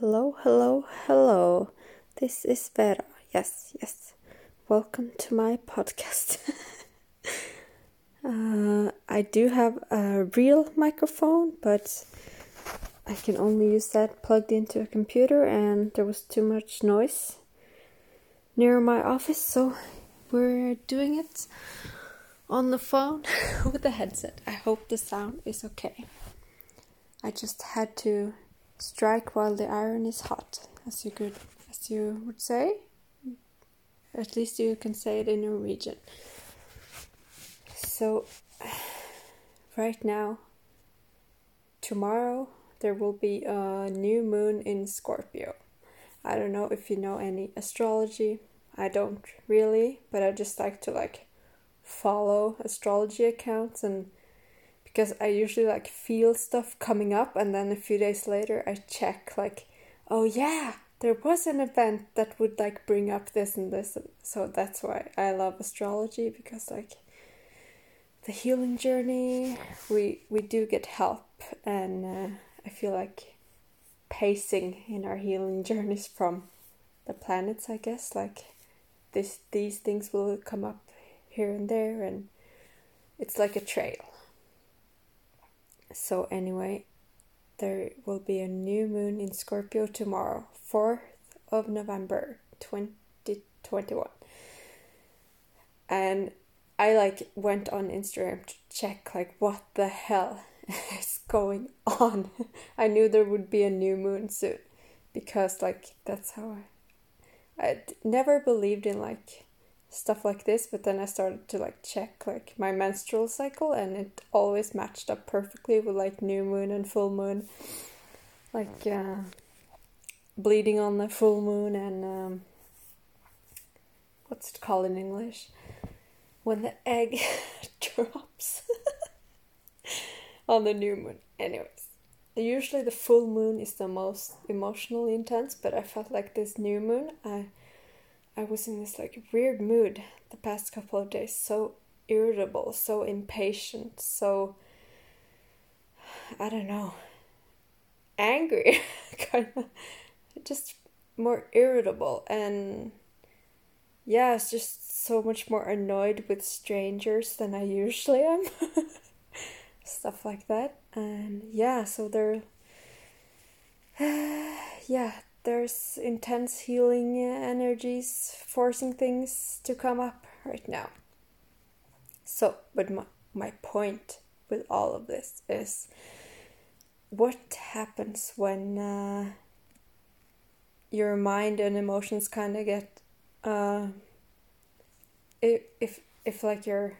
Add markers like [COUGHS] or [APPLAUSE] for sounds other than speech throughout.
Hello, hello, hello. This is Vera. Yes, yes. Welcome to my podcast. [LAUGHS] uh, I do have a real microphone, but I can only use that plugged into a computer, and there was too much noise near my office, so we're doing it on the phone [LAUGHS] with a headset. I hope the sound is okay. I just had to strike while the iron is hot, as you could, as you would say. At least you can say it in Norwegian. So, [SIGHS] right now, tomorrow there will be a new moon in Scorpio. I don't know if you know any astrology. I don't really, but I just like to like follow astrology accounts and because I usually like feel stuff coming up and then a few days later I check like oh yeah there was an event that would like bring up this and this. So that's why I love astrology because like the healing journey we we do get help and uh, I feel like pacing in our healing [LAUGHS] journeys from the planets I guess like this these things will come up here and there and it's like a trail so, anyway, there will be a new moon in Scorpio tomorrow, 4th of November 2021. And I like went on Instagram to check like what the hell [LAUGHS] is going on. [LAUGHS] I knew there would be a new moon soon because like that's how I I never believed in like stuff like this but then i started to like check like my menstrual cycle and it always matched up perfectly with like new moon and full moon. Like uh, bleeding on the full moon and um, what's it called in english? When the egg [LAUGHS] drops [LAUGHS] on the new moon. Anyways usually the full moon is the most emotionally intense but i felt like this new moon i I was in this like weird mood the past couple of days, so irritable, so impatient, so I don't know, angry, [LAUGHS] kind of just more irritable and yeah, it's just so much more annoyed with strangers than I usually am. [LAUGHS] Stuff like that. And yeah, so they're [SIGHS] yeah, there's intense healing energies forcing things to come up right now. So, but my, my point with all of this is what happens when uh, your mind and emotions kind of get uh, if, if if like your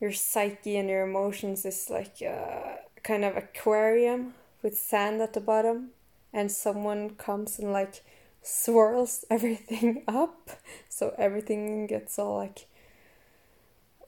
your psyche and your emotions is like a uh, kind of aquarium with sand at the bottom and someone comes and like swirls [LAUGHS] everything up so everything gets all like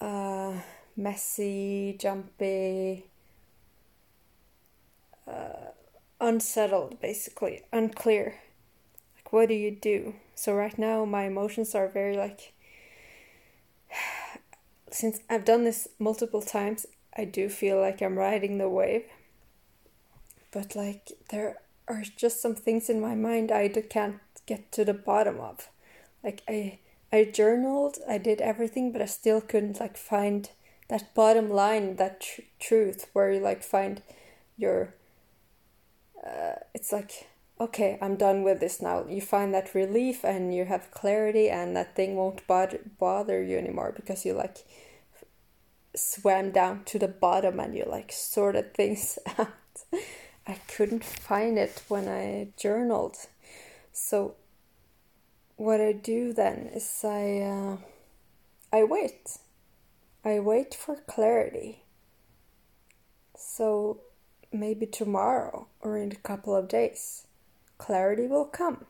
uh, messy, jumpy, uh, unsettled, basically, unclear. Like, what do you do? So, right now, my emotions are very like. [SIGHS] Since I've done this multiple times, I do feel like I'm riding the wave. But, like, there are just some things in my mind I can't get to the bottom of. Like I I journaled, I did everything, but I still couldn't like find that bottom line, that tr- truth where you like find your. Uh, it's like okay, I'm done with this now. You find that relief and you have clarity, and that thing won't bother bother you anymore because you like swam down to the bottom and you like sorted things [LAUGHS] out. I couldn't find it when I journaled. So what I do then is I uh, I wait. I wait for clarity. So maybe tomorrow or in a couple of days, clarity will come.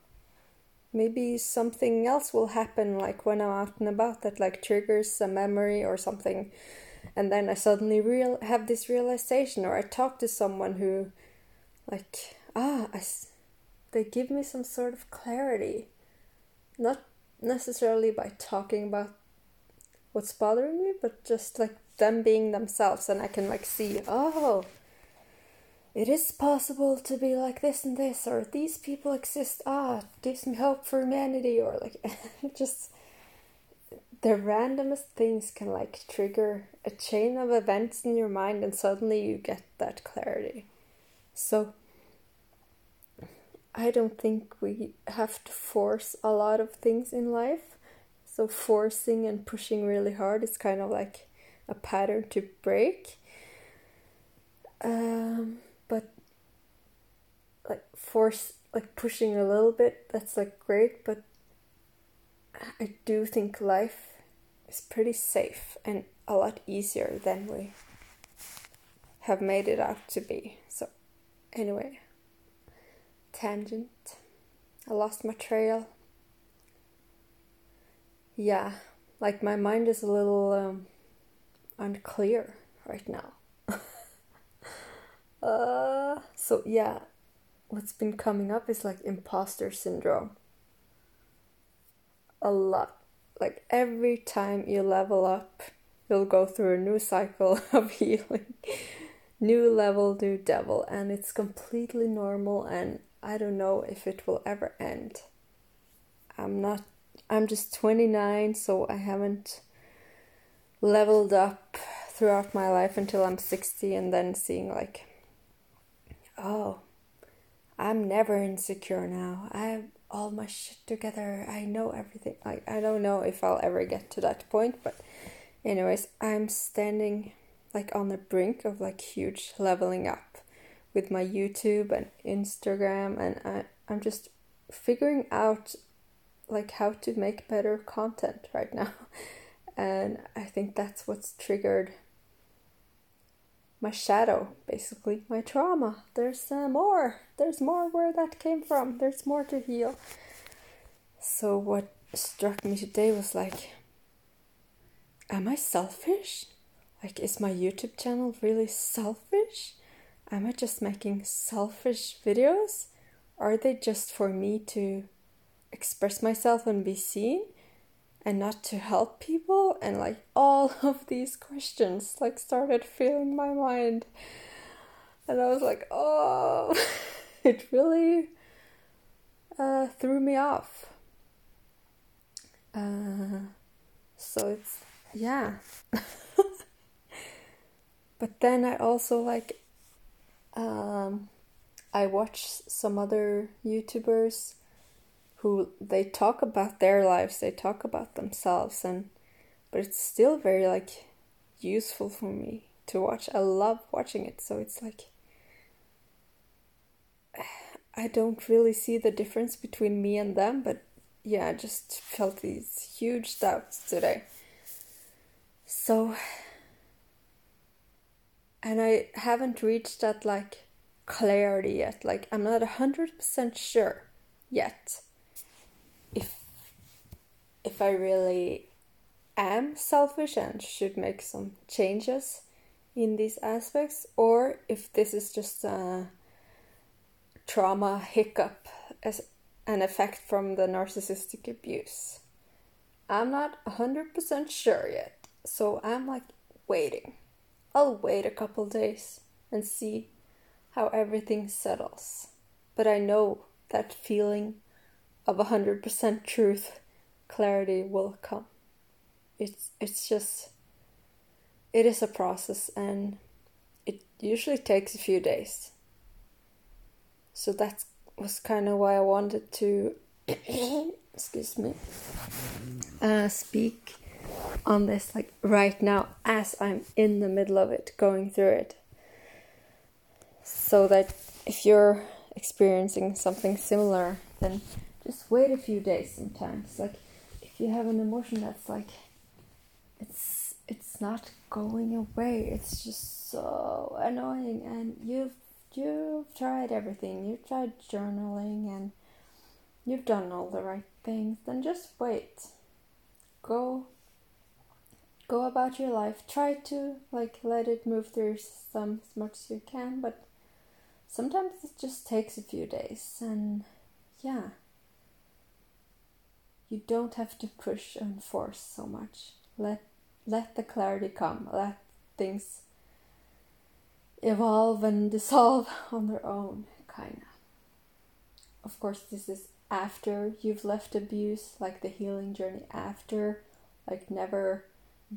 Maybe something else will happen, like when I'm out and about, that like triggers a memory or something, and then I suddenly real have this realization, or I talk to someone who like ah I, they give me some sort of clarity not necessarily by talking about what's bothering me but just like them being themselves and i can like see oh it is possible to be like this and this, or these people exist. Ah, it gives me hope for humanity, or like [LAUGHS] just the randomest things can like trigger a chain of events in your mind, and suddenly you get that clarity. So, I don't think we have to force a lot of things in life. So, forcing and pushing really hard is kind of like a pattern to break. Um, but like force like pushing a little bit that's like great but i do think life is pretty safe and a lot easier than we have made it out to be so anyway tangent i lost my trail yeah like my mind is a little um, unclear right now [LAUGHS] uh so yeah what's been coming up is like imposter syndrome. A lot. Like every time you level up, you'll go through a new cycle [LAUGHS] of healing. New level, new devil, and it's completely normal and I don't know if it will ever end. I'm not I'm just 29, so I haven't leveled up throughout my life until I'm 60 and then seeing like oh, I'm never insecure now. I have all my shit together. I know everything. I, I don't know if I'll ever get to that point, but anyways, I'm standing like on the brink of like huge leveling up with my YouTube and Instagram and I, I'm just figuring out like how to make better content right now. [LAUGHS] And I think that's what's triggered my shadow, basically, my trauma. There's uh, more. There's more where that came from. There's more to heal. So, what struck me today was like, am I selfish? Like, is my YouTube channel really selfish? Am I just making selfish videos? Are they just for me to express myself and be seen? and not to help people and like all [LAUGHS] of these questions like started filling my mind and i was like oh [LAUGHS] it really uh, threw me off uh, so it's yeah [LAUGHS] but then i also like um, i watch some other youtubers who they talk about their lives, they talk about themselves, and but it's still very like useful for me to watch. I love watching it, so it's like [SIGHS] I don't really see the difference between me and them, but yeah, I just felt these huge doubts today. So, and I haven't reached that like clarity yet. Like, I'm not a hundred percent sure yet if if I really am selfish and should make some changes in these aspects, or if this is just a trauma hiccup as an effect from the narcissistic abuse. I'm not 100% sure yet, so I'm like waiting. I'll wait a couple days and see how everything settles. But I know that feeling of 100% truth, clarity will come. It's, it's just, it is a process and it usually takes a few days. So that was kind of why I wanted to, [COUGHS] excuse me, uh, speak on this like right now as I'm in the middle of it, going through it. So that if you're experiencing something similar, then just wait a few days sometimes. Like if you have an emotion that's like it's it's not going away it's just so annoying and you've you've tried everything. You've tried journaling and you've done all the right things then just wait. Go go about your life try to like let it move through some as much as you can but sometimes it just takes a few days and yeah you don't have to push and force so much. Let let the clarity come. Let things evolve and dissolve [LAUGHS] on their own, kind of. Of course, this is after you've left abuse, like the healing journey after, like never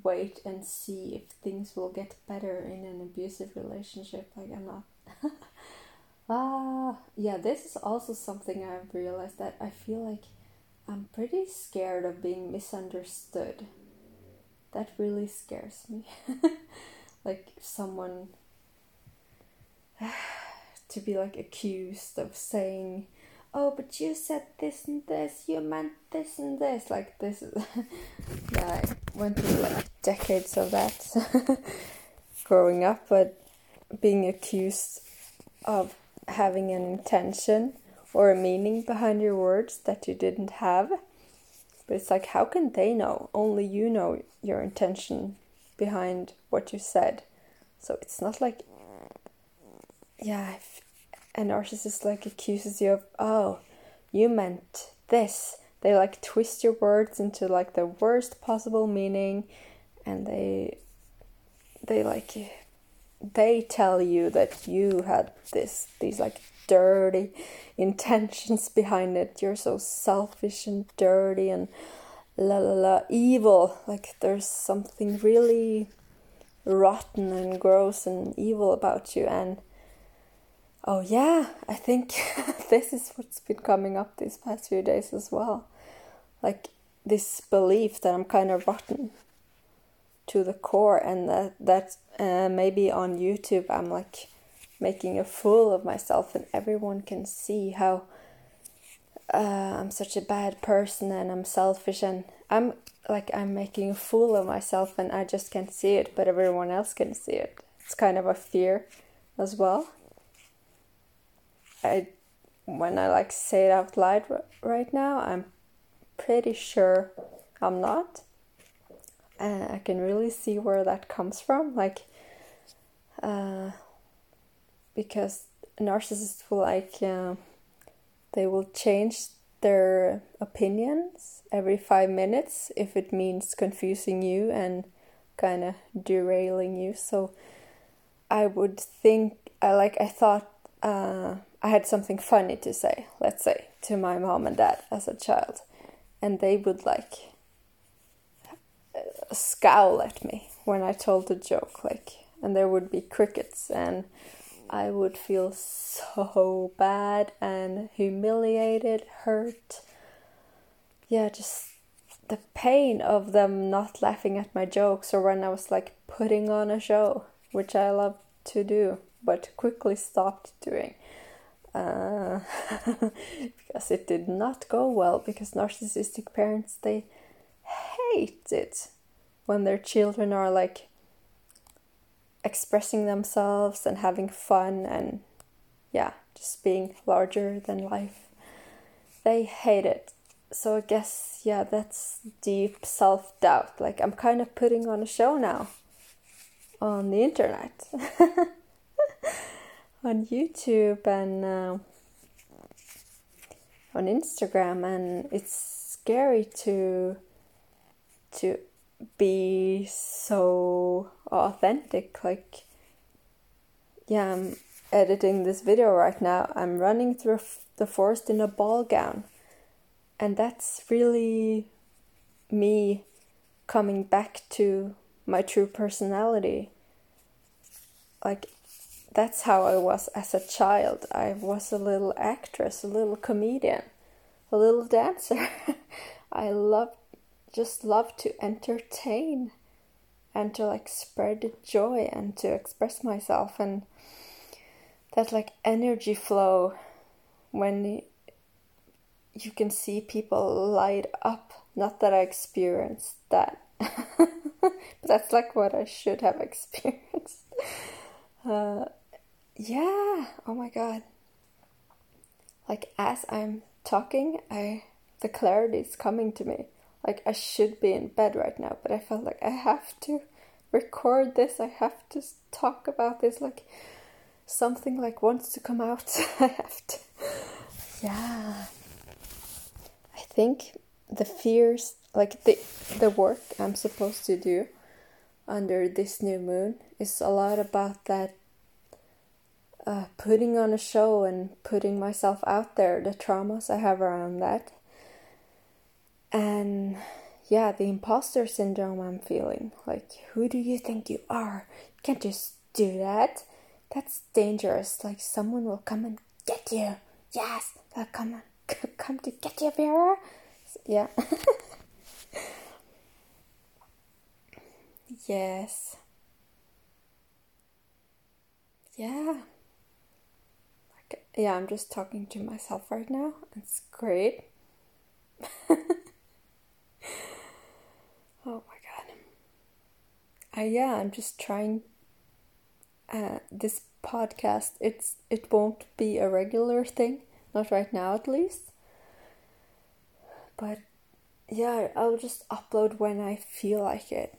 wait and see if things will get better in an abusive relationship. Like, I'm not. [LAUGHS] ah, yeah, this is also something I've realized that I feel like I'm pretty scared of being misunderstood. That really scares me. [LAUGHS] like, someone [SIGHS] to be like accused of saying oh, but you said this and this, you meant this and this. Like, this is. [LAUGHS] I went through like decades of that [LAUGHS] growing up, but being accused of having an intention or a meaning behind your words that you didn't have. But it's like, how can they know? Only you know your intention behind what you said. So it's not like, yeah, a narcissist like accuses you of oh you meant this. They like twist your words into like the worst possible meaning and they they like they tell you that you had this these like dirty [LAUGHS] intentions behind it. You're so selfish and dirty and la la la evil. Like there's something really rotten and gross and evil about you and Oh, yeah, I think [LAUGHS] this is what's been coming up these past few days as well. Like this belief that I'm kind of rotten to the core, and that, that uh, maybe on YouTube I'm like making a fool of myself, and everyone can see how uh, I'm such a bad person and I'm selfish, and I'm like I'm making a fool of myself, and I just can't see it, but everyone else can see it. It's kind of a fear as well I when I like say it out loud right now, I'm pretty sure I'm not. And I can really see where that comes from. Like, uh, because narcissists will like, uh, they will change their opinions every five minutes if it means confusing you and kind of derailing you. So I would think, I like, I thought, uh, I had something funny to say, let's say, to my mom and dad as a child, and they would like scowl at me when I told a joke, like, and there would be crickets, and I would feel so bad and humiliated, hurt. Yeah, just the pain of them not laughing at my jokes, or when I was like putting on a show, which I love to do, but quickly stopped doing uh, [LAUGHS] because it did not go well because narcissistic parents they hate it when their children are like expressing themselves and having fun and yeah just being larger than life. They hate it. So i guess yeah that's deep self-doubt. Like i'm kind of putting on a show now on the internet [LAUGHS] on YouTube and uh, on Instagram, and it's scary to to be so authentic. Like, yeah, I'm editing this video right now. I'm running through the forest in a ball gown, and that's really me coming back to my true personality. Like that's how I was as a child. I was a little actress, a little comedian, a little dancer. [LAUGHS] I loved, just loved to entertain and to like spread joy and to express myself and that like energy flow when you can see people light up. Not that I experienced that, [LAUGHS] but that's like what I should have [LAUGHS] experienced. Uh, yeah. Oh my god. Like as i'm talking i the clarity is coming to me. Like i should be in bed right now but i felt like i have to record this. I have to talk about this. Like something like wants to come out. [LAUGHS] I have to yeah. I think the fears like the the work i'm supposed to do under this new moon is a lot about that uh, putting on a show and putting myself out there, the traumas I have around that. And yeah, the imposter syndrome I'm feeling. Like, who do you think you are? You can't just do that. That's dangerous. Like, someone will come and get you. Yes, they'll come and [LAUGHS] come to get you, Vera. Yeah. [LAUGHS] yes. Yeah yeah, I'm just talking to myself right now. It's great. [LAUGHS] oh my god. I yeah, I'm just trying uh, this podcast. It's it won't be a regular thing, not right now at least. But yeah, I'll just upload when I feel like it.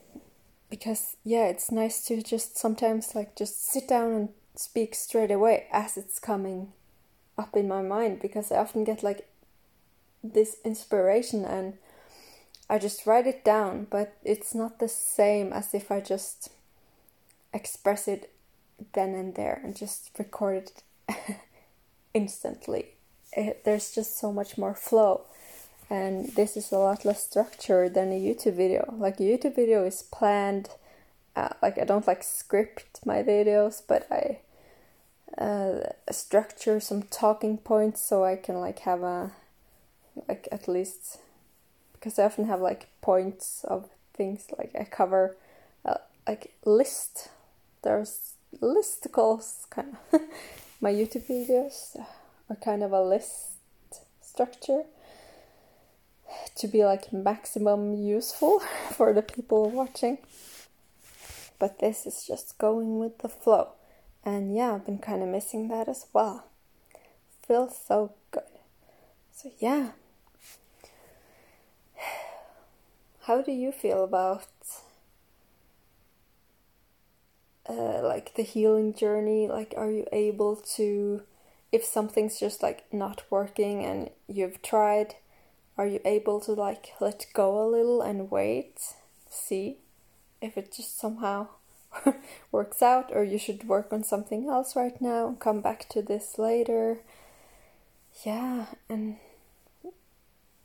Because yeah, it's nice to just sometimes like just sit down and speak straight away as it's coming up in my mind because I often get like this inspiration and I just write it down, but it's not the same as if I just express it then and there and just record it [LAUGHS] instantly. It, there's just so much more flow, and this is a lot less structured than a YouTube video. Like a YouTube video is planned. Uh, like I don't like script my videos, but I uh, structure some talking points so I can like have a like at least because I often have like points of things like I cover uh, like list. There's listicles kind of. [LAUGHS] My YouTube videos are kind of a list structure to be like maximum useful [LAUGHS] for the people watching. But this is just going with the flow and yeah, I've been kind of missing that as well. Feels so good. So yeah. [SIGHS] How do you feel about uh, like the healing journey? Like, are you able to, if something's just like not working and you've tried, are you able to like let go a little and wait, see if it just somehow [LAUGHS] works out, or you should work on something else right now come back to this later. Yeah, and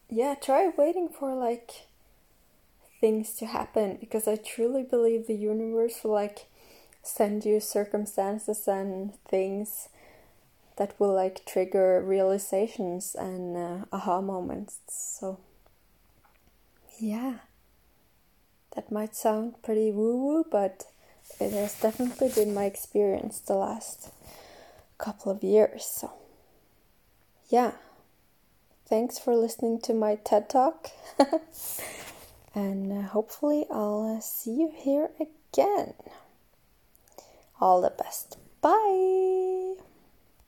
yeah, try waiting for like things to happen because I truly believe the universe will like send you circumstances and things that will like trigger realizations and uh, aha moments. So, yeah, that might sound pretty woo woo, but it has definitely been my experience the last couple of years. So, yeah. Thanks for listening to my TED Talk. [LAUGHS] and uh, hopefully, I'll uh, see you here again. All the best. Bye.